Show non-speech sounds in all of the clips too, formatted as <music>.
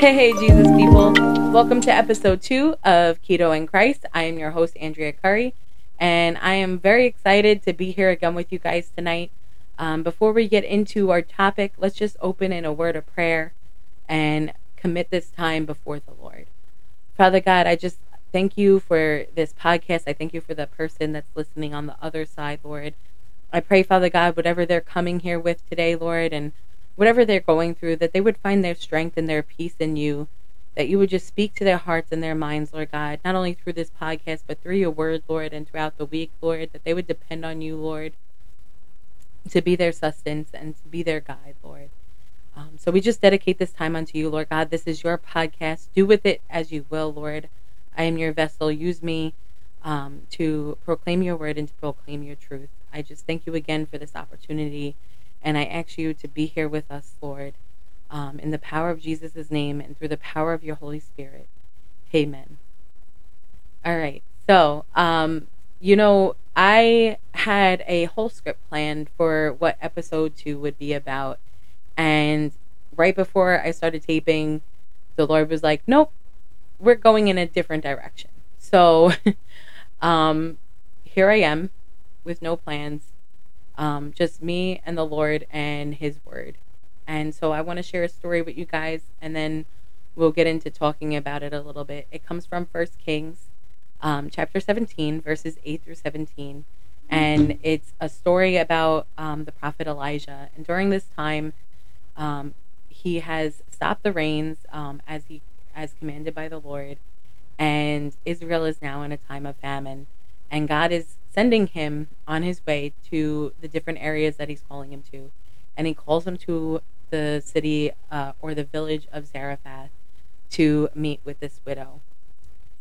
Hey, hey, Jesus people. Welcome to episode two of Keto in Christ. I am your host, Andrea Curry, and I am very excited to be here again with you guys tonight. Um, before we get into our topic, let's just open in a word of prayer and commit this time before the Lord. Father God, I just thank you for this podcast. I thank you for the person that's listening on the other side, Lord. I pray, Father God, whatever they're coming here with today, Lord, and whatever they're going through, that they would find their strength and their peace in you, that you would just speak to their hearts and their minds, Lord God, not only through this podcast, but through your word, Lord, and throughout the week, Lord, that they would depend on you, Lord, to be their sustenance and to be their guide, Lord. Um, so we just dedicate this time unto you, Lord God. This is your podcast. Do with it as you will, Lord. I am your vessel. Use me um, to proclaim your word and to proclaim your truth. I just thank you again for this opportunity. And I ask you to be here with us, Lord, um, in the power of Jesus' name and through the power of your Holy Spirit. Amen. All right. So, um, you know, I had a whole script planned for what episode two would be about. And right before I started taping, the Lord was like, nope, we're going in a different direction. So, <laughs> um, here I am with no plans um, just me and the Lord and His Word. And so I want to share a story with you guys, and then we'll get into talking about it a little bit. It comes from First Kings, um, chapter 17, verses 8 through 17, and it's a story about um, the prophet Elijah. And during this time, um, he has stopped the rains um, as he as commanded by the Lord, and Israel is now in a time of famine, and God is sending him on his way to the different areas that he's calling him to. And he calls him to the city uh, or the village of Zarephath to meet with this widow.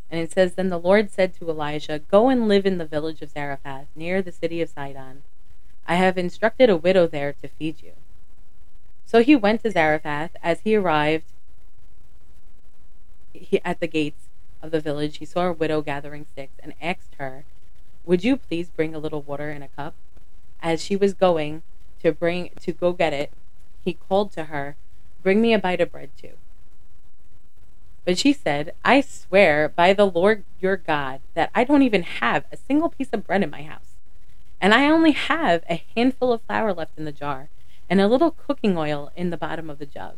And it says, Then the Lord said to Elijah, Go and live in the village of Zarephath, near the city of Sidon. I have instructed a widow there to feed you. So he went to Zarephath. As he arrived at the gates of the village, he saw a widow gathering sticks and asked her, would you please bring a little water in a cup? As she was going to bring to go get it, he called to her, Bring me a bite of bread too. But she said, I swear by the Lord your God that I don't even have a single piece of bread in my house. And I only have a handful of flour left in the jar and a little cooking oil in the bottom of the jug.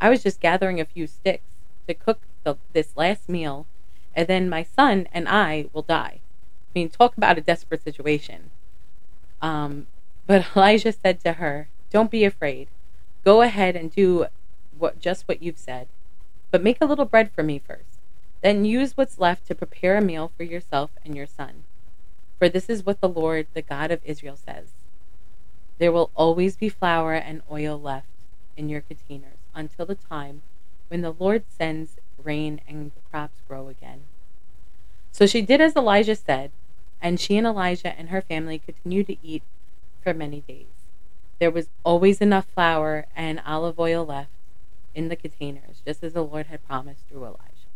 I was just gathering a few sticks to cook the, this last meal, and then my son and I will die. I mean, talk about a desperate situation. Um, but <laughs> Elijah said to her, Don't be afraid. Go ahead and do what just what you've said. But make a little bread for me first. Then use what's left to prepare a meal for yourself and your son. For this is what the Lord, the God of Israel, says There will always be flour and oil left in your containers until the time when the Lord sends rain and the crops grow again. So she did as Elijah said, and she and Elijah and her family continued to eat for many days. There was always enough flour and olive oil left in the containers, just as the Lord had promised through Elijah.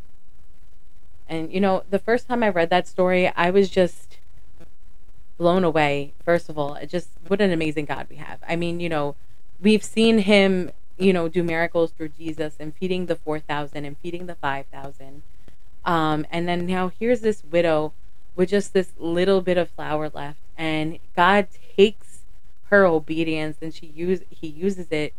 And you know, the first time I read that story, I was just blown away. First of all, it just what an amazing God we have. I mean, you know, we've seen him, you know, do miracles through Jesus and feeding the 4,000 and feeding the 5,000. Um, and then now here's this widow with just this little bit of flour left. And god takes her obedience and she use he uses it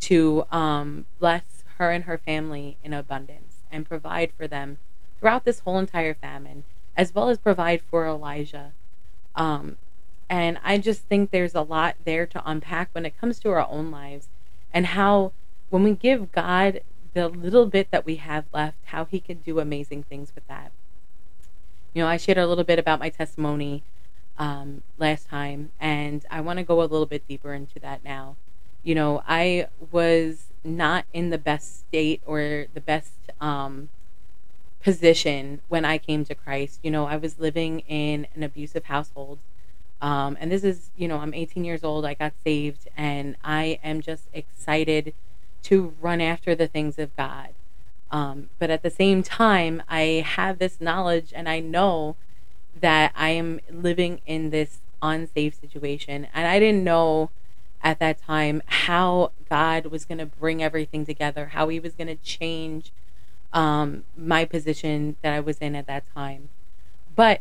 to um, bless her and her family in abundance and provide for them throughout this whole entire famine as well as provide for elijah. Um, and i just think there's a lot there to unpack when it comes to our own lives and how when we give god the little bit that we have left how he can do amazing things with that you know, I shared a little bit about my testimony um, last time, and I want to go a little bit deeper into that now. You know, I was not in the best state or the best um, position when I came to Christ. You know, I was living in an abusive household. Um, and this is, you know, I'm 18 years old. I got saved, and I am just excited to run after the things of God. Um, but at the same time, I have this knowledge and I know that I am living in this unsafe situation. And I didn't know at that time how God was going to bring everything together, how He was going to change um, my position that I was in at that time. But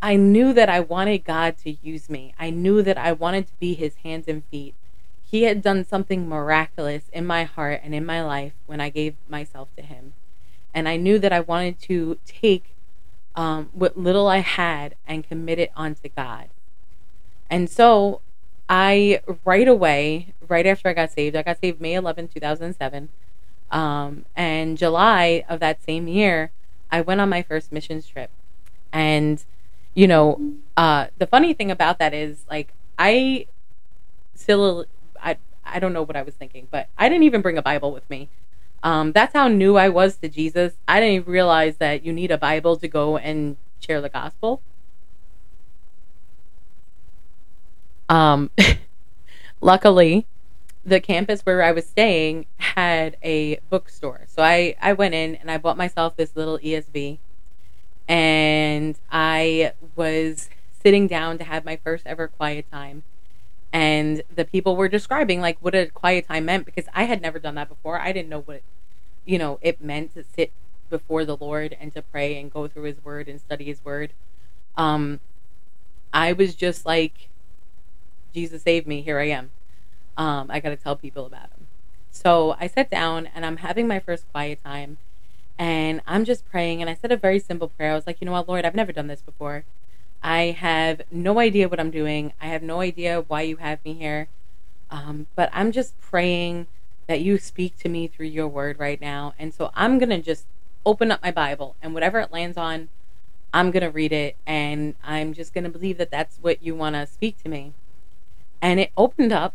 I knew that I wanted God to use me. I knew that I wanted to be His hands and feet. He had done something miraculous in my heart and in my life when I gave myself to Him. And I knew that I wanted to take um, what little I had and commit it onto God. And so I, right away, right after I got saved, I got saved May 11, 2007. Um, and July of that same year, I went on my first missions trip. And, you know, uh, the funny thing about that is, like, I still, I, I don't know what I was thinking, but I didn't even bring a Bible with me. Um, that's how new I was to Jesus. I didn't even realize that you need a Bible to go and share the gospel. Um, <laughs> luckily, the campus where I was staying had a bookstore. So I, I went in and I bought myself this little ESV. And I was sitting down to have my first ever quiet time. And the people were describing like what a quiet time meant because I had never done that before. I didn't know what, you know, it meant to sit before the Lord and to pray and go through his word and study his word. Um, I was just like, Jesus saved me. Here I am. Um, I got to tell people about him. So I sat down and I'm having my first quiet time and I'm just praying. And I said a very simple prayer. I was like, you know what, Lord, I've never done this before. I have no idea what I'm doing. I have no idea why you have me here. Um, but I'm just praying that you speak to me through your word right now. And so I'm going to just open up my Bible and whatever it lands on, I'm going to read it. And I'm just going to believe that that's what you want to speak to me. And it opened up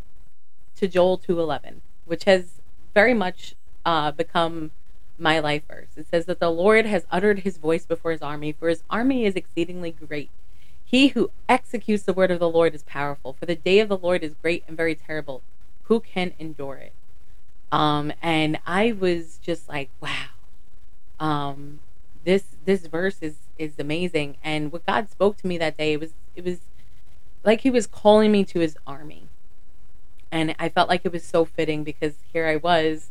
to Joel 2:11, which has very much uh, become my life verse. It says that the Lord has uttered his voice before his army, for his army is exceedingly great. He who executes the word of the Lord is powerful, for the day of the Lord is great and very terrible. Who can endure it? Um, and I was just like, wow. Um, this this verse is is amazing. And what God spoke to me that day, it was it was like he was calling me to his army and I felt like it was so fitting because here I was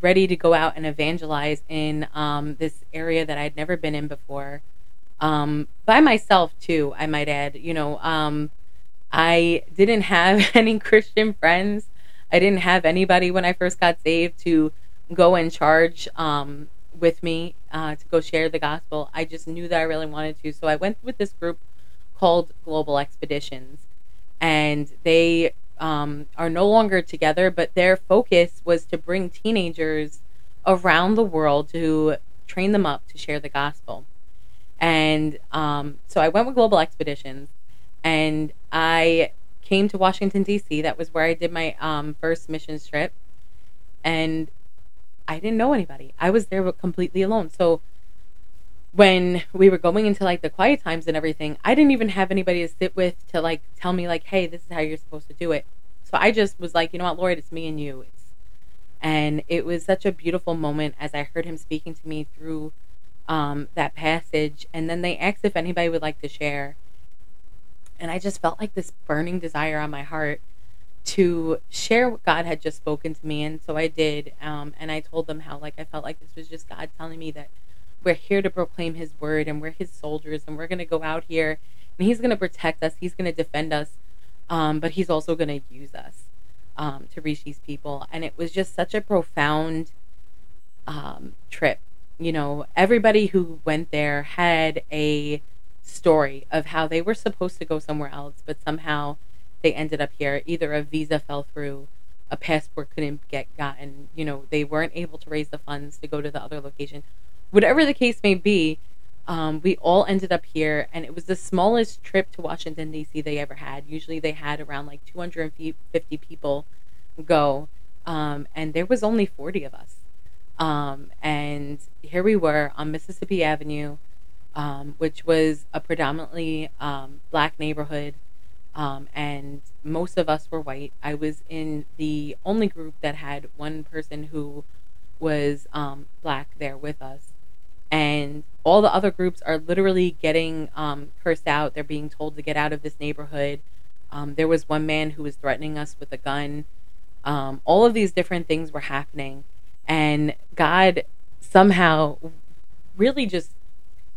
ready to go out and evangelize in um, this area that I'd never been in before. Um, by myself too, I might add. You know, um, I didn't have <laughs> any Christian friends. I didn't have anybody when I first got saved to go and charge um, with me uh, to go share the gospel. I just knew that I really wanted to, so I went with this group called Global Expeditions, and they um, are no longer together, but their focus was to bring teenagers around the world to train them up to share the gospel. And um, so I went with Global Expeditions and I came to Washington, D.C. That was where I did my um, first missions trip. And I didn't know anybody. I was there completely alone. So when we were going into like the quiet times and everything, I didn't even have anybody to sit with to like tell me like, hey, this is how you're supposed to do it. So I just was like, you know what, Lord, it's me and you. It's, and it was such a beautiful moment as I heard him speaking to me through um, that passage. And then they asked if anybody would like to share. And I just felt like this burning desire on my heart to share what God had just spoken to me. And so I did. Um, and I told them how, like, I felt like this was just God telling me that we're here to proclaim his word and we're his soldiers and we're going to go out here and he's going to protect us he's going to defend us um, but he's also going to use us um, to reach these people and it was just such a profound um, trip you know everybody who went there had a story of how they were supposed to go somewhere else but somehow they ended up here either a visa fell through a passport couldn't get gotten you know they weren't able to raise the funds to go to the other location whatever the case may be, um, we all ended up here, and it was the smallest trip to Washington D.C. they ever had. Usually, they had around like 250 people go, um, and there was only 40 of us. Um, and here we were on Mississippi Avenue, um, which was a predominantly um, black neighborhood, um, and most of us were white. I was in the only group that had one person who was black there with us and all the other groups are literally getting um, cursed out. They're being told to get out of this neighborhood. Um, there was one man who was threatening us with a gun. Um, all of these different things were happening. And God somehow really just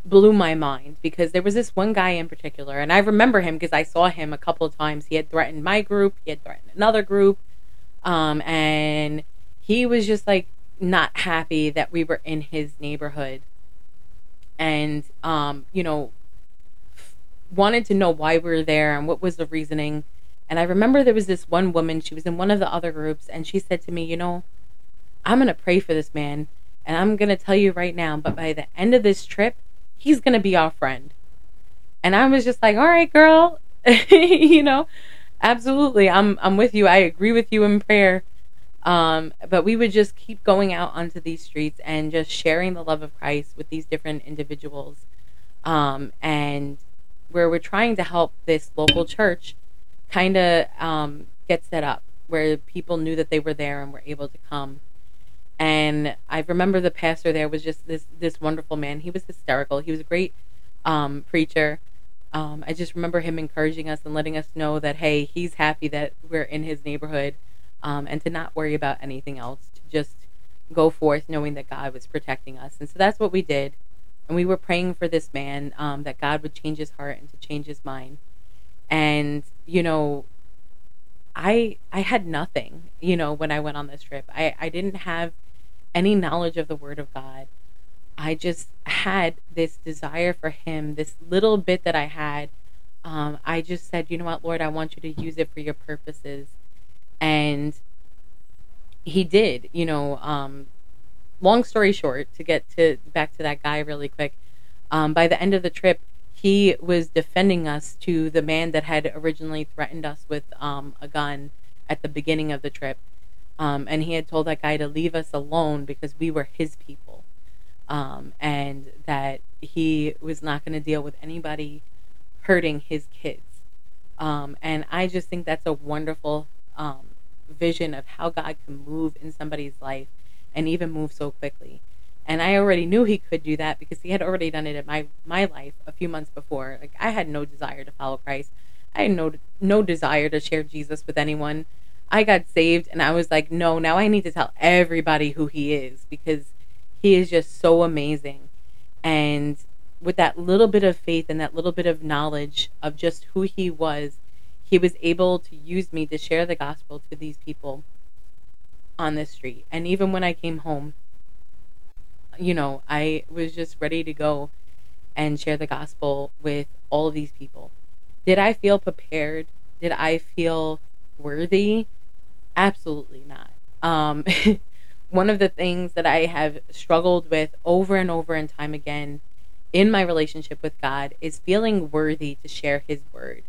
blew my mind because there was this one guy in particular, and I remember him because I saw him a couple of times. He had threatened my group, he had threatened another group, um, and he was just like not happy that we were in his neighborhood, and um, you know, wanted to know why we were there and what was the reasoning. And I remember there was this one woman, she was in one of the other groups, and she said to me, You know, I'm going to pray for this man. And I'm going to tell you right now, but by the end of this trip, he's going to be our friend. And I was just like, All right, girl, <laughs> you know, absolutely. I'm, I'm with you. I agree with you in prayer. Um, but we would just keep going out onto these streets and just sharing the love of Christ with these different individuals. Um, and where we're trying to help this local church kind of um, get set up where people knew that they were there and were able to come. And I remember the pastor there was just this this wonderful man. He was hysterical. He was a great um, preacher. Um, I just remember him encouraging us and letting us know that hey, he's happy that we're in his neighborhood, um, and to not worry about anything else. To just go forth knowing that God was protecting us. And so that's what we did and we were praying for this man um, that God would change his heart and to change his mind. And you know, I I had nothing. You know, when I went on this trip, I I didn't have any knowledge of the Word of God. I just had this desire for Him, this little bit that I had. Um, I just said, you know what, Lord, I want you to use it for your purposes. And He did. You know, um, long story short, to get to back to that guy really quick, um, by the end of the trip, he was defending us to the man that had originally threatened us with um, a gun at the beginning of the trip. Um, and he had told that guy to leave us alone because we were his people. Um, and that he was not going to deal with anybody hurting his kids. Um, and I just think that's a wonderful um, vision of how God can move in somebody's life and even move so quickly. And I already knew he could do that because he had already done it in my my life a few months before. Like I had no desire to follow Christ. I had no no desire to share Jesus with anyone. I got saved and I was like, no, now I need to tell everybody who he is because he is just so amazing. And with that little bit of faith and that little bit of knowledge of just who he was, he was able to use me to share the gospel to these people on the street. And even when I came home, you know, I was just ready to go and share the gospel with all of these people. Did I feel prepared? Did I feel worthy? Absolutely not. Um, <laughs> one of the things that I have struggled with over and over and time again in my relationship with God is feeling worthy to share His word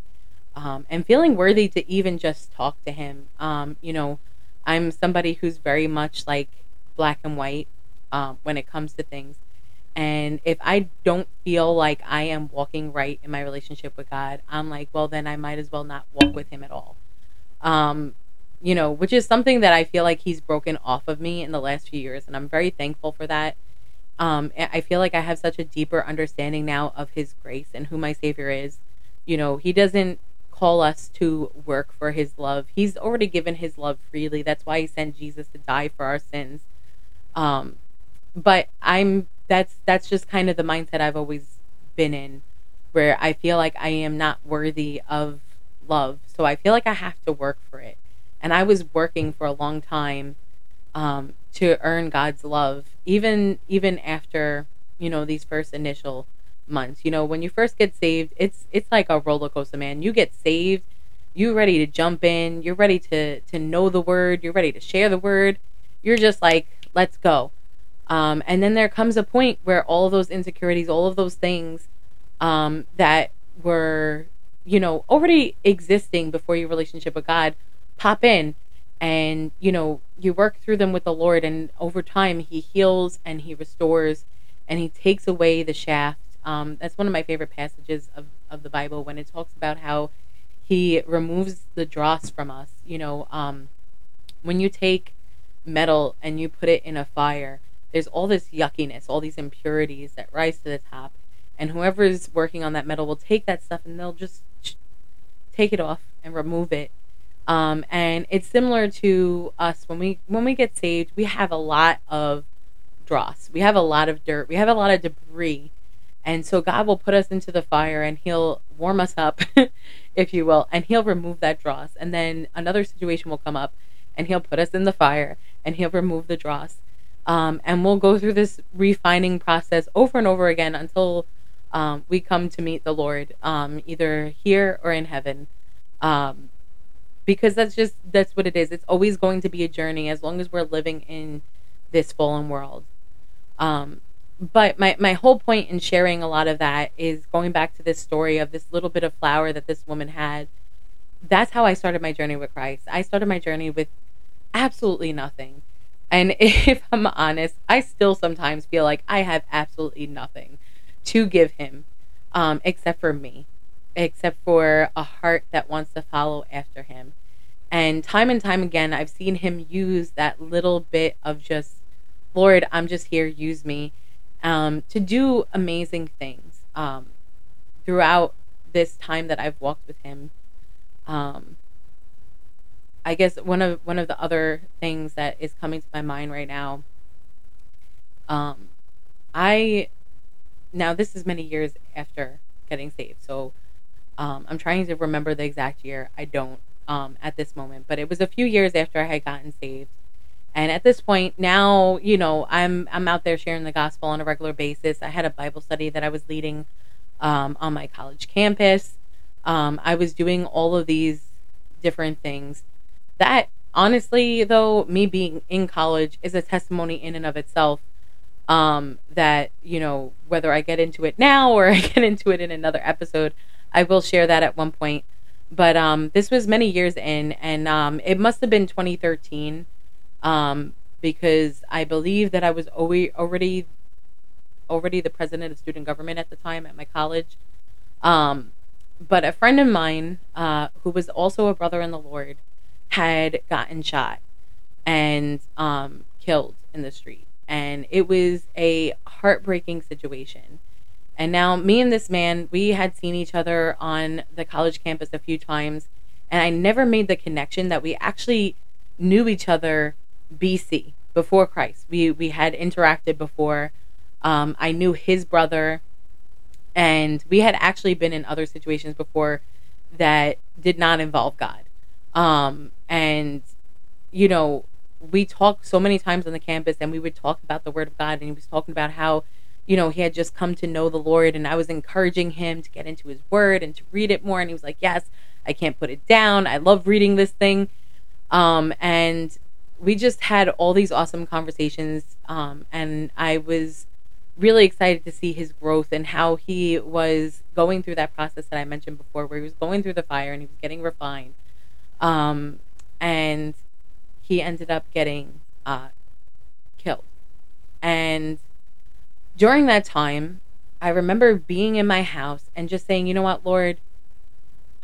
um, and feeling worthy to even just talk to Him. Um, you know, I'm somebody who's very much like black and white um, when it comes to things. And if I don't feel like I am walking right in my relationship with God, I'm like, well, then I might as well not walk with Him at all. Um, you know, which is something that I feel like He's broken off of me in the last few years. And I'm very thankful for that. Um, I feel like I have such a deeper understanding now of His grace and who my Savior is. You know, He doesn't call us to work for his love. He's already given his love freely. That's why he sent Jesus to die for our sins. Um, but I'm that's that's just kind of the mindset I've always been in where I feel like I am not worthy of love. So I feel like I have to work for it. And I was working for a long time um, to earn God's love, even even after you know these first initial months. You know, when you first get saved, it's it's like a roller coaster, man. You get saved, you're ready to jump in, you're ready to to know the word, you're ready to share the word. You're just like, let's go. Um, and then there comes a point where all of those insecurities, all of those things um, that were, you know, already existing before your relationship with God pop in and you know you work through them with the lord and over time he heals and he restores and he takes away the shaft um, that's one of my favorite passages of, of the Bible when it talks about how he removes the dross from us. You know, um, when you take metal and you put it in a fire, there's all this yuckiness, all these impurities that rise to the top. And whoever is working on that metal will take that stuff and they'll just take it off and remove it. Um, and it's similar to us when we when we get saved, we have a lot of dross. We have a lot of dirt. We have a lot of debris. And so God will put us into the fire and he'll warm us up, <laughs> if you will, and he'll remove that dross. And then another situation will come up and he'll put us in the fire and he'll remove the dross. Um, and we'll go through this refining process over and over again until um, we come to meet the Lord, um, either here or in heaven. Um, because that's just that's what it is. It's always going to be a journey as long as we're living in this fallen world. Um, but my, my whole point in sharing a lot of that is going back to this story of this little bit of flour that this woman had. That's how I started my journey with Christ. I started my journey with absolutely nothing. And <laughs> if I'm honest, I still sometimes feel like I have absolutely nothing to give him um, except for me, except for a heart that wants to follow after him. And time and time again, I've seen him use that little bit of just, Lord, I'm just here, use me, um, to do amazing things um, throughout this time that I've walked with him. Um, I guess one of one of the other things that is coming to my mind right now. Um, I now this is many years after getting saved, so um, I'm trying to remember the exact year. I don't um, at this moment, but it was a few years after I had gotten saved. And at this point, now you know I'm I'm out there sharing the gospel on a regular basis. I had a Bible study that I was leading um, on my college campus. Um, I was doing all of these different things that honestly though me being in college is a testimony in and of itself um, that you know whether i get into it now or <laughs> i get into it in another episode i will share that at one point but um, this was many years in and um, it must have been 2013 um, because i believe that i was already already the president of student government at the time at my college um, but a friend of mine uh, who was also a brother in the lord had gotten shot and um, killed in the street. And it was a heartbreaking situation. And now, me and this man, we had seen each other on the college campus a few times. And I never made the connection that we actually knew each other BC, before Christ. We, we had interacted before. Um, I knew his brother. And we had actually been in other situations before that did not involve God. Um, and, you know, we talked so many times on the campus and we would talk about the word of God and he was talking about how, you know, he had just come to know the Lord and I was encouraging him to get into his word and to read it more. And he was like, Yes, I can't put it down. I love reading this thing. Um, and we just had all these awesome conversations. Um, and I was really excited to see his growth and how he was going through that process that I mentioned before, where he was going through the fire and he was getting refined. Um, and he ended up getting uh, killed. And during that time, I remember being in my house and just saying, you know what, Lord,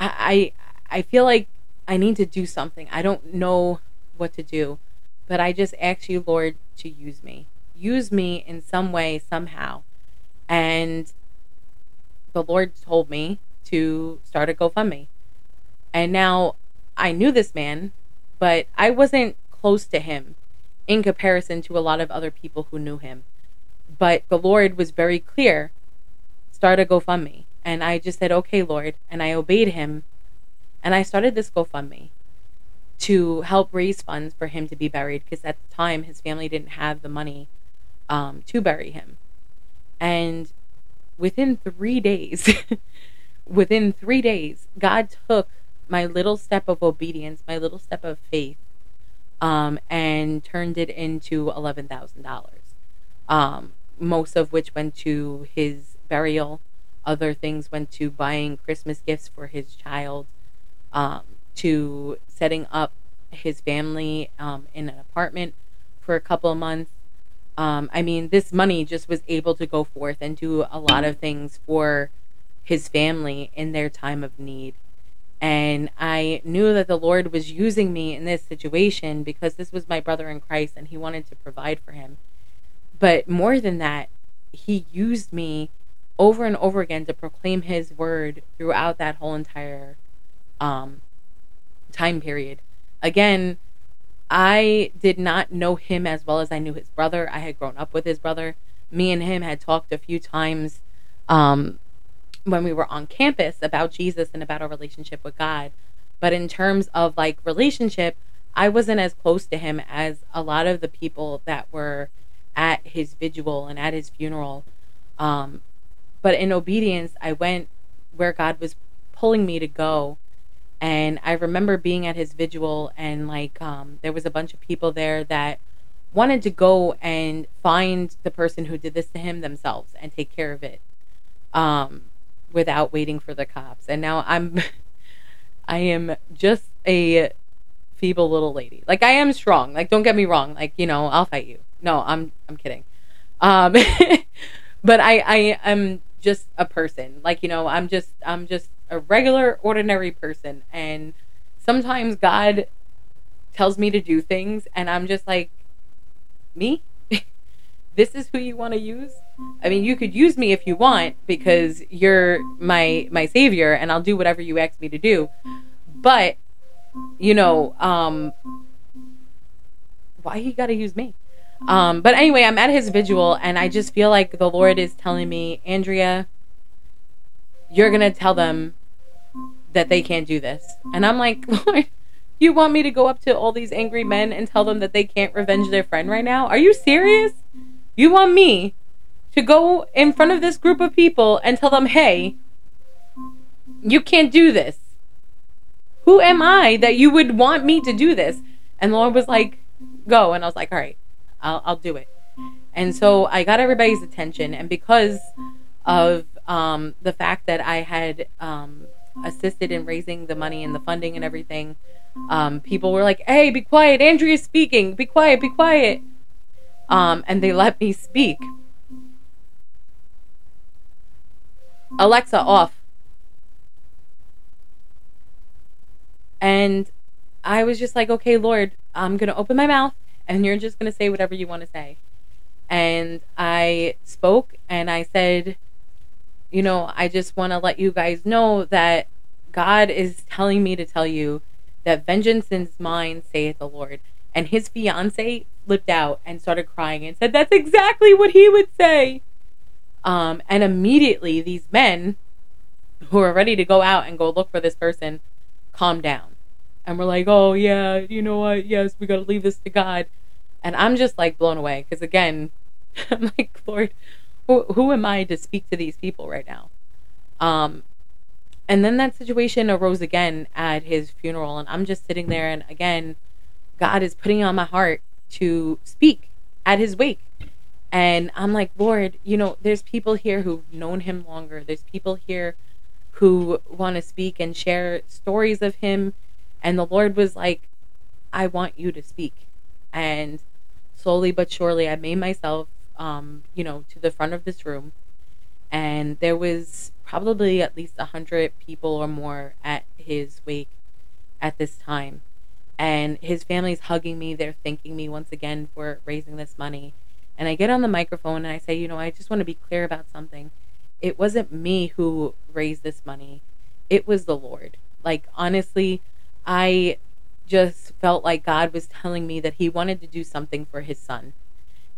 I, I, I feel like I need to do something. I don't know what to do, but I just ask you, Lord, to use me. Use me in some way, somehow. And the Lord told me to start a GoFundMe. And now I knew this man, but I wasn't close to him in comparison to a lot of other people who knew him. But the Lord was very clear start a GoFundMe. And I just said, okay, Lord. And I obeyed him. And I started this GoFundMe to help raise funds for him to be buried because at the time his family didn't have the money um, to bury him. And within three days, <laughs> within three days, God took my little step of obedience, my little step of faith, um, and turned it into eleven thousand um, dollars. Most of which went to his burial. Other things went to buying Christmas gifts for his child, um, to setting up his family um, in an apartment for a couple of months. Um, I mean, this money just was able to go forth and do a lot of things for his family in their time of need. And I knew that the Lord was using me in this situation because this was my brother in Christ and he wanted to provide for him. But more than that, he used me over and over again to proclaim his word throughout that whole entire um, time period. Again, I did not know him as well as I knew his brother. I had grown up with his brother. Me and him had talked a few times um, when we were on campus about Jesus and about our relationship with God. But in terms of like relationship, I wasn't as close to him as a lot of the people that were at his vigil and at his funeral. Um, but in obedience, I went where God was pulling me to go. And I remember being at his vigil, and like um, there was a bunch of people there that wanted to go and find the person who did this to him themselves and take care of it um, without waiting for the cops. And now I'm, <laughs> I am just a feeble little lady. Like I am strong. Like don't get me wrong. Like you know I'll fight you. No, I'm I'm kidding. Um, <laughs> but I I am just a person. Like you know I'm just I'm just a regular ordinary person, and sometimes God tells me to do things, and I'm just like me. <laughs> this is who you want to use. I mean, you could use me if you want because you're my my savior, and I'll do whatever you ask me to do. But you know, um, why you got to use me? Um, but anyway, I'm at his vigil, and I just feel like the Lord is telling me, Andrea, you're gonna tell them that they can't do this, and I'm like, <laughs> Lord. You want me to go up to all these angry men and tell them that they can't revenge their friend right now? Are you serious? You want me to go in front of this group of people and tell them, hey, you can't do this. Who am I that you would want me to do this? And the Lord was like, go. And I was like, all right, I'll, I'll do it. And so I got everybody's attention. And because of um, the fact that I had um, assisted in raising the money and the funding and everything, um, people were like, hey, be quiet. Andrea's speaking. Be quiet. Be quiet. Um, and they <laughs> let me speak. Alexa, off. And I was just like, okay, Lord, I'm going to open my mouth and you're just going to say whatever you want to say. And I spoke and I said, you know, I just want to let you guys know that God is telling me to tell you that vengeance is mine, saith the Lord. And his fiance flipped out and started crying and said, That's exactly what he would say. Um, and immediately, these men who are ready to go out and go look for this person calm down. And we're like, oh, yeah, you know what? Yes, we got to leave this to God. And I'm just like blown away because, again, <laughs> I'm like, Lord, who, who am I to speak to these people right now? Um, and then that situation arose again at his funeral. And I'm just sitting there. And again, God is putting on my heart to speak at his wake. And I'm like, Lord, you know, there's people here who've known him longer. There's people here who want to speak and share stories of him. And the Lord was like, I want you to speak. And slowly but surely, I made myself, um, you know, to the front of this room. And there was probably at least a hundred people or more at his wake at this time. And his family's hugging me. They're thanking me once again for raising this money. And I get on the microphone and I say, you know, I just want to be clear about something it wasn't me who raised this money. It was the Lord. Like honestly, I just felt like God was telling me that he wanted to do something for his son.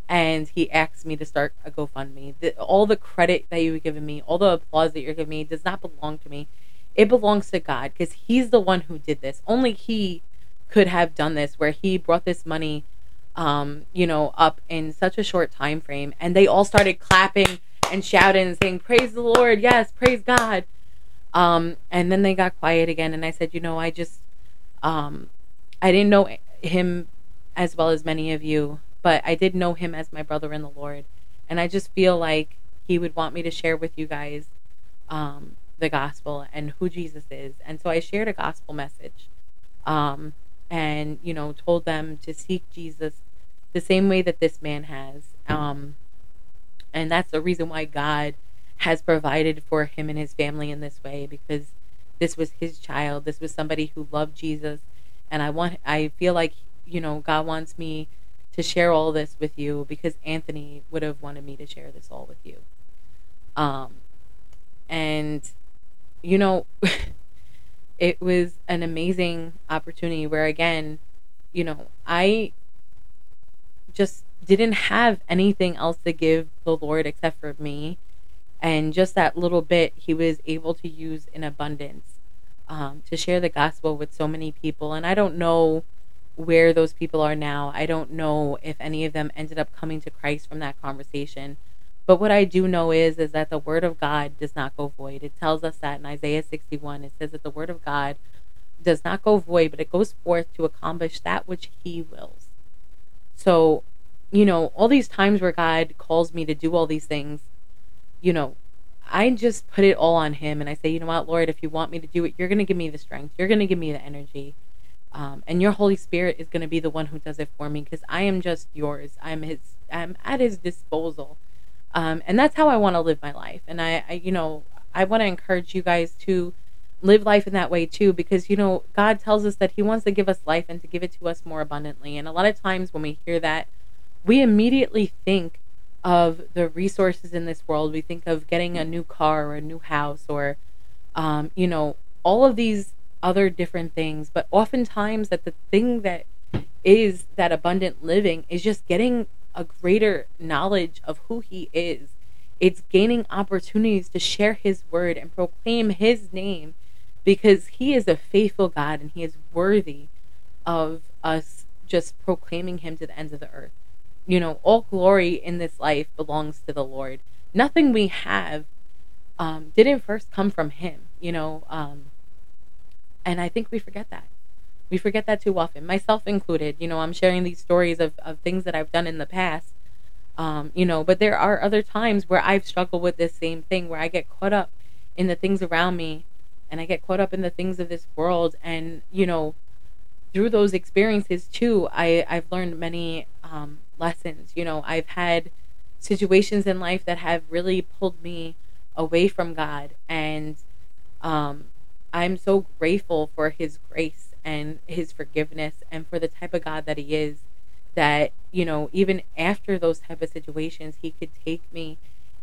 And he asked me to start a GoFundMe. The, all the credit that you've given me, all the applause that you're giving me does not belong to me. It belongs to God because he's the one who did this. Only he could have done this where he brought this money um, you know, up in such a short time frame and they all started clapping and shouting and saying, Praise the Lord, yes, praise God. Um, and then they got quiet again, and I said, You know, I just, um, I didn't know him as well as many of you, but I did know him as my brother in the Lord. And I just feel like he would want me to share with you guys um, the gospel and who Jesus is. And so I shared a gospel message um, and, you know, told them to seek Jesus the same way that this man has. Um, and that's the reason why God has provided for him and his family in this way because this was his child. This was somebody who loved Jesus. And I want I feel like, you know, God wants me to share all this with you because Anthony would have wanted me to share this all with you. Um and you know <laughs> it was an amazing opportunity where again, you know, I just didn't have anything else to give the Lord except for me. And just that little bit he was able to use in abundance um, to share the gospel with so many people. And I don't know where those people are now. I don't know if any of them ended up coming to Christ from that conversation. But what I do know is is that the word of God does not go void. It tells us that in Isaiah 61. It says that the word of God does not go void, but it goes forth to accomplish that which he wills. So, you know, all these times where God calls me to do all these things, you know, I just put it all on him and I say, you know what, Lord, if you want me to do it, you're going to give me the strength. You're going to give me the energy. Um, and your Holy Spirit is going to be the one who does it for me because I am just yours. I'm his. I'm at his disposal, um, and that's how I want to live my life. And I, I you know, I want to encourage you guys to live life in that way too because you know God tells us that He wants to give us life and to give it to us more abundantly. And a lot of times when we hear that, we immediately think of the resources in this world. We think of getting a new car or a new house or, um, you know, all of these other different things. But oftentimes, that the thing that is that abundant living is just getting a greater knowledge of who He is. It's gaining opportunities to share His word and proclaim His name because He is a faithful God and He is worthy of us just proclaiming Him to the ends of the earth. You know, all glory in this life belongs to the Lord. Nothing we have um, didn't first come from Him. You know, um, and I think we forget that. We forget that too often, myself included. You know, I'm sharing these stories of, of things that I've done in the past. Um, you know, but there are other times where I've struggled with this same thing where I get caught up in the things around me and I get caught up in the things of this world. And, you know, through those experiences too, I, I've learned many um, lessons. You know, I've had situations in life that have really pulled me away from God. And um, I'm so grateful for his grace and his forgiveness and for the type of God that he is that you know even after those type of situations he could take me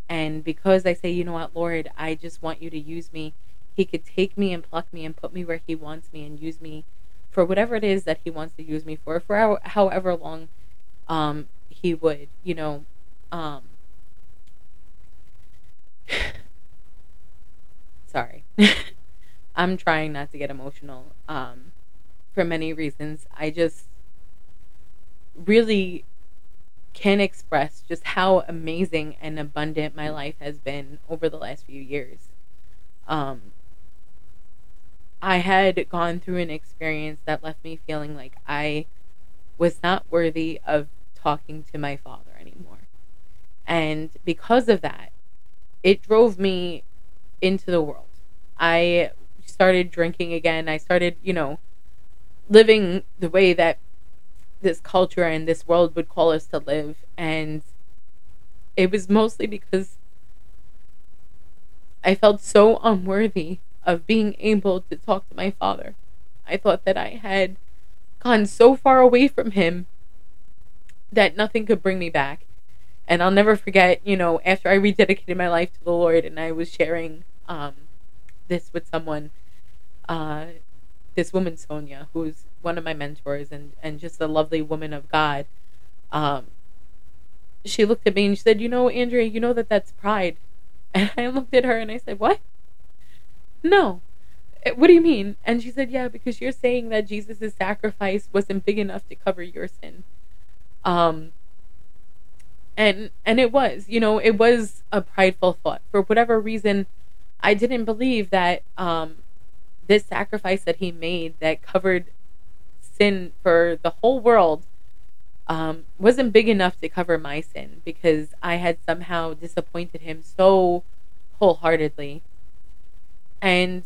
and because I say you know what Lord I just want you to use me he could take me and pluck me and put me where he wants me and use me for whatever it is that he wants to use me for for however long um he would you know um <laughs> sorry <laughs> I'm trying not to get emotional um, for many reasons. I just really can express just how amazing and abundant my life has been over the last few years. Um, I had gone through an experience that left me feeling like I was not worthy of talking to my father anymore. And because of that, it drove me into the world. I started drinking again. I started, you know, living the way that this culture and this world would call us to live. And it was mostly because I felt so unworthy of being able to talk to my father. I thought that I had gone so far away from him that nothing could bring me back. And I'll never forget, you know, after I rededicated my life to the Lord and I was sharing um, this with someone, uh, this woman Sonia, who's one of my mentors and and just a lovely woman of God. Um, she looked at me and she said, "You know, Andrea, you know that that's pride." <laughs> And I looked at her and I said, "What? No. Eh, what do you mean?" And she said, "Yeah, because you're saying that Jesus' sacrifice wasn't big enough to cover your sin." Um, and and it was, you know, it was a prideful thought. For whatever reason, I didn't believe that um, this sacrifice that he made that covered sin for the whole world um, wasn't big enough to cover my sin because I had somehow disappointed him so wholeheartedly. And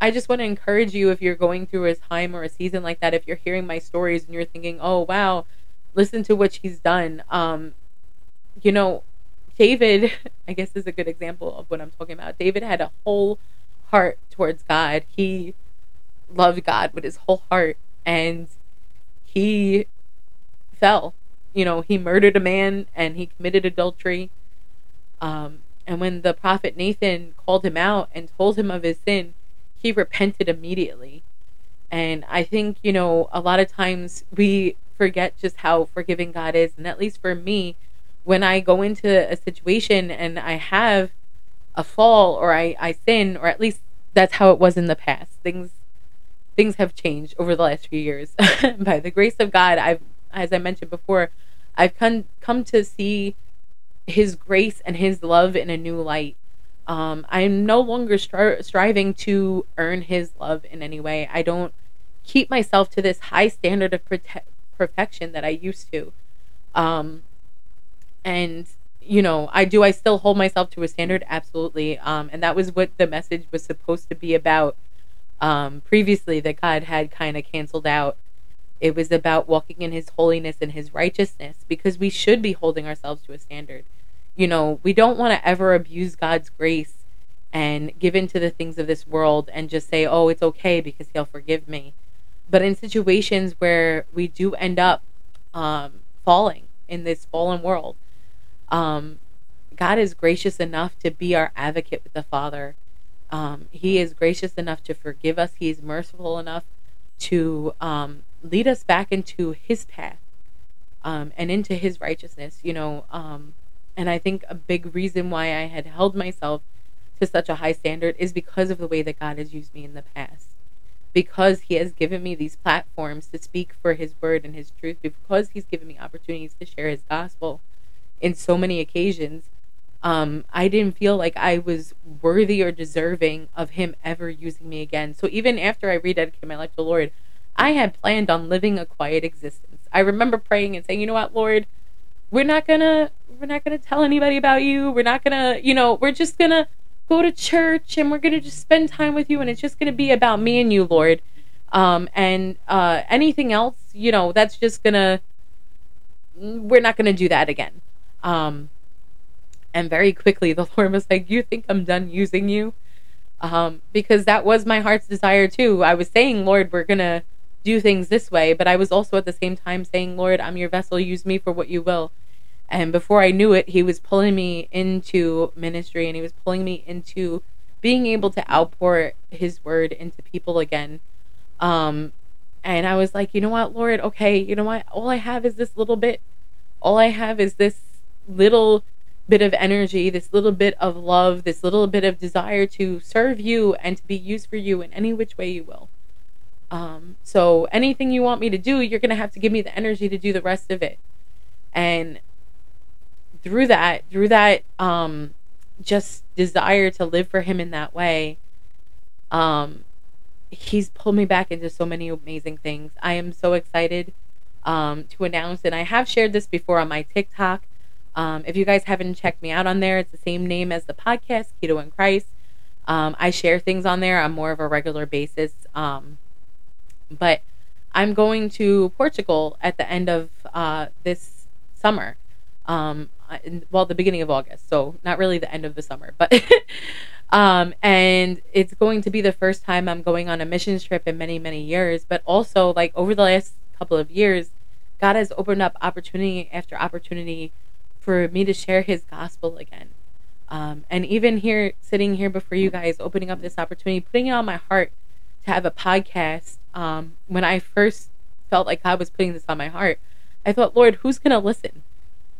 I just want to encourage you if you're going through a time or a season like that, if you're hearing my stories and you're thinking, oh, wow, listen to what she's done. Um, you know, David, <laughs> I guess, is a good example of what I'm talking about. David had a whole heart towards God. He loved God with his whole heart and he fell. You know, he murdered a man and he committed adultery. Um, and when the prophet Nathan called him out and told him of his sin, he repented immediately. And I think, you know, a lot of times we forget just how forgiving God is. And at least for me, when I go into a situation and I have a fall or I, I sin, or at least that's how it was in the past. Things things have changed over the last few years. <laughs> By the grace of God, I've as I mentioned before, I've come come to see his grace and his love in a new light. Um, I'm no longer stri- striving to earn his love in any way. I don't keep myself to this high standard of prote- perfection that I used to. Um, and you know, I do. I still hold myself to a standard, absolutely. Um, and that was what the message was supposed to be about. Um, previously, that God had kind of canceled out. It was about walking in His holiness and His righteousness because we should be holding ourselves to a standard. You know, we don't want to ever abuse God's grace and give in to the things of this world and just say, "Oh, it's okay because He'll forgive me." But in situations where we do end up um, falling in this fallen world, um, God is gracious enough to be our advocate with the Father. Um, he is gracious enough to forgive us. He is merciful enough to um, lead us back into His path um, and into His righteousness. You know, um, and I think a big reason why I had held myself to such a high standard is because of the way that God has used me in the past. Because He has given me these platforms to speak for His word and His truth. Because He's given me opportunities to share His gospel in so many occasions, um, I didn't feel like I was worthy or deserving of him ever using me again. So even after I rededicated my life to the Lord, I had planned on living a quiet existence. I remember praying and saying, you know what, Lord, we're not gonna we're not gonna tell anybody about you. We're not gonna, you know, we're just gonna go to church and we're gonna just spend time with you and it's just gonna be about me and you, Lord. Um, and uh, anything else, you know, that's just gonna we're not gonna do that again. Um, and very quickly, the Lord was like, You think I'm done using you? Um, because that was my heart's desire too. I was saying, Lord, we're going to do things this way, but I was also at the same time saying, Lord, I'm your vessel, use me for what you will. And before I knew it, he was pulling me into ministry and he was pulling me into being able to outpour his word into people again. Um, and I was like, you know what, Lord, okay, you know what? All I have is this little bit. All I have is this little bit of energy, this little bit of love, this little bit of desire to serve you and to be used for you in any which way you will. Um, so anything you want me to do, you're gonna have to give me the energy to do the rest of it. And through that, through that, um, just desire to live for Him in that way, um, He's pulled me back into so many amazing things. I am so excited um, to announce, and I have shared this before on my TikTok. Um, if you guys haven't checked me out on there, it's the same name as the podcast, Keto in Christ. Um, I share things on there on more of a regular basis. Um, but I'm going to Portugal at the end of uh, this summer. Um, in, well, the beginning of August, so not really the end of the summer, but <laughs> um, and it's going to be the first time I'm going on a missions trip in many, many years. But also, like over the last couple of years, God has opened up opportunity after opportunity for me to share his gospel again. Um, and even here, sitting here before you guys, opening up this opportunity, putting it on my heart to have a podcast. Um, when I first felt like God was putting this on my heart, I thought, Lord, who's going to listen?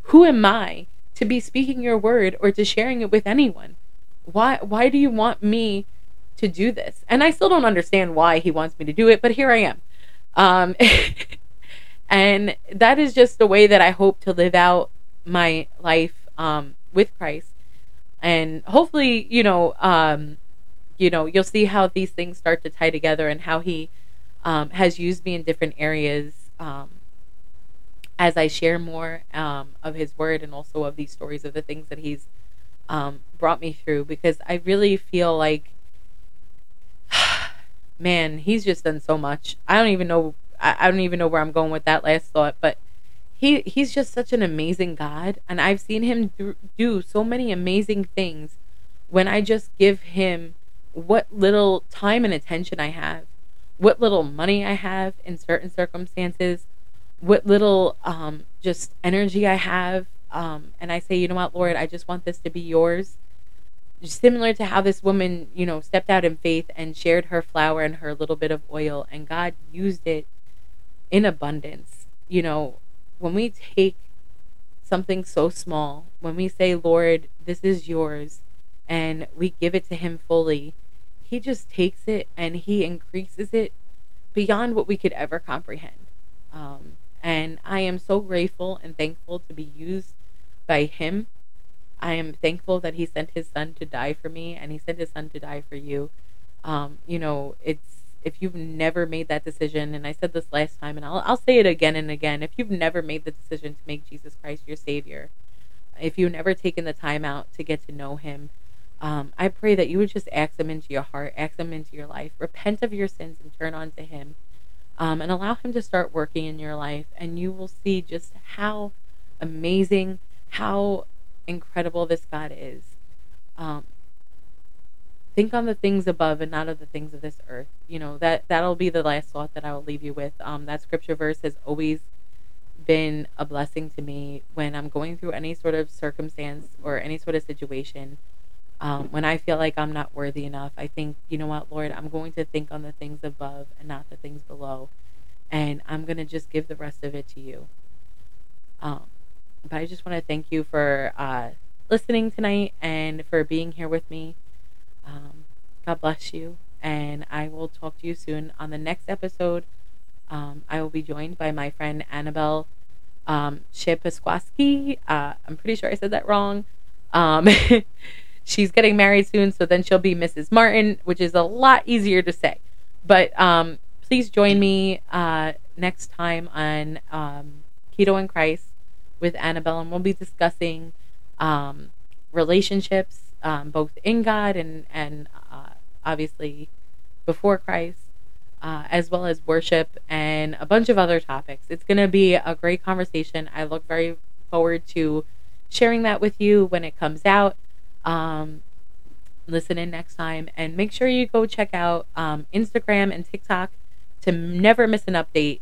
Who am I to be speaking your word or to sharing it with anyone? Why, why do you want me to do this? And I still don't understand why he wants me to do it, but here I am. Um, <laughs> and that is just the way that I hope to live out my life um, with Christ, and hopefully, you know, um, you know, you'll see how these things start to tie together and how He um, has used me in different areas um, as I share more um, of His Word and also of these stories of the things that He's um, brought me through. Because I really feel like, <sighs> man, He's just done so much. I don't even know. I, I don't even know where I'm going with that last thought, but he he's just such an amazing God, and I've seen him do, do so many amazing things when I just give him what little time and attention I have, what little money I have in certain circumstances, what little um, just energy I have, um, and I say, you know what, Lord, I just want this to be yours. similar to how this woman, you know, stepped out in faith and shared her flour and her little bit of oil, and God used it in abundance. You know, when we take something so small, when we say, Lord, this is yours, and we give it to Him fully, He just takes it and He increases it beyond what we could ever comprehend. Um, and I am so grateful and thankful to be used by Him I am thankful that he sent his son to die for me and he sent his son to die for you. Um, you know, it's if you've never made that decision, and I said this last time, and I'll, I'll say it again and again if you've never made the decision to make Jesus Christ your Savior, if you've never taken the time out to get to know Him, um, I pray that you would just ask Him into your heart, ask Him into your life, repent of your sins, and turn on to Him, um, and allow Him to start working in your life, and you will see just how amazing, how incredible this God is. Um, think on the things above and not of the things of this earth. You know that that'll be the last thought that I will leave you with. Um, that scripture verse has always been a blessing to me when I'm going through any sort of circumstance or any sort of situation. Um, when I feel like I'm not worthy enough, I think, you know what, Lord, I'm going to think on the things above and not the things below. And I'm going to just give the rest of it to you. Um, but I just want to thank you for uh, listening tonight and for being here with me. Um, God bless you. And I will talk to you soon on the next episode. Um, I will be joined by my friend Annabelle um, Shepasquaski. Uh, I'm pretty sure I said that wrong. Um, <laughs> she's getting married soon, so then she'll be Mrs. Martin, which is a lot easier to say. But um, please join me uh, next time on um, Keto and Christ with Annabelle, and we'll be discussing um, relationships, um, both in God and and uh, obviously before Christ, uh, as well as worship and a bunch of other topics. It's going to be a great conversation. I look very forward to sharing that with you when it comes out. Um, listen in next time, and make sure you go check out um, Instagram and TikTok to never miss an update.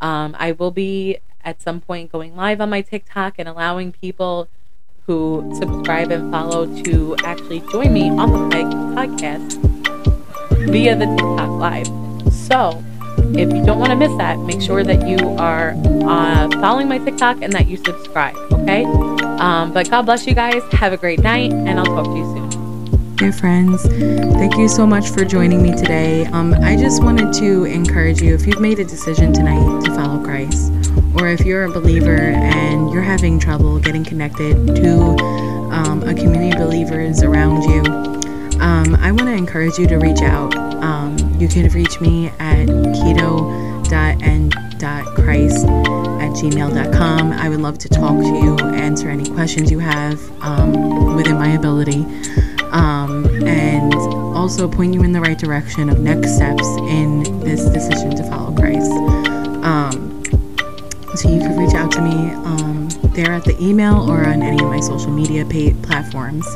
Um, I will be at some point going live on my TikTok and allowing people who subscribe and follow to actually join me on the podcast via the TikTok live. So, if you don't want to miss that, make sure that you are uh, following my TikTok and that you subscribe, okay? Um, but God bless you guys. Have a great night, and I'll talk to you soon. Dear friends, thank you so much for joining me today. Um, I just wanted to encourage you if you've made a decision tonight to follow Christ, or if you're a believer and you're having trouble getting connected to um, a community of believers around you, um, I want to encourage you to reach out. Um, you can reach me at keto.and.christ at gmail.com. I would love to talk to you, answer any questions you have um, within my ability um, and also point you in the right direction of next steps in this decision to follow Christ. Um, so you can reach out to me um, there at the email or on any of my social media platforms.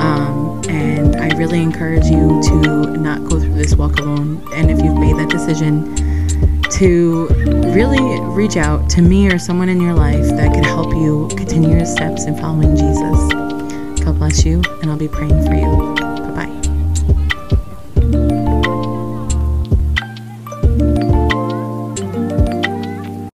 Um, and I really encourage you to not go through this walk alone. And if you've made that decision, to really reach out to me or someone in your life that could help you continue your steps in following Jesus. God bless you, and I'll be praying for you.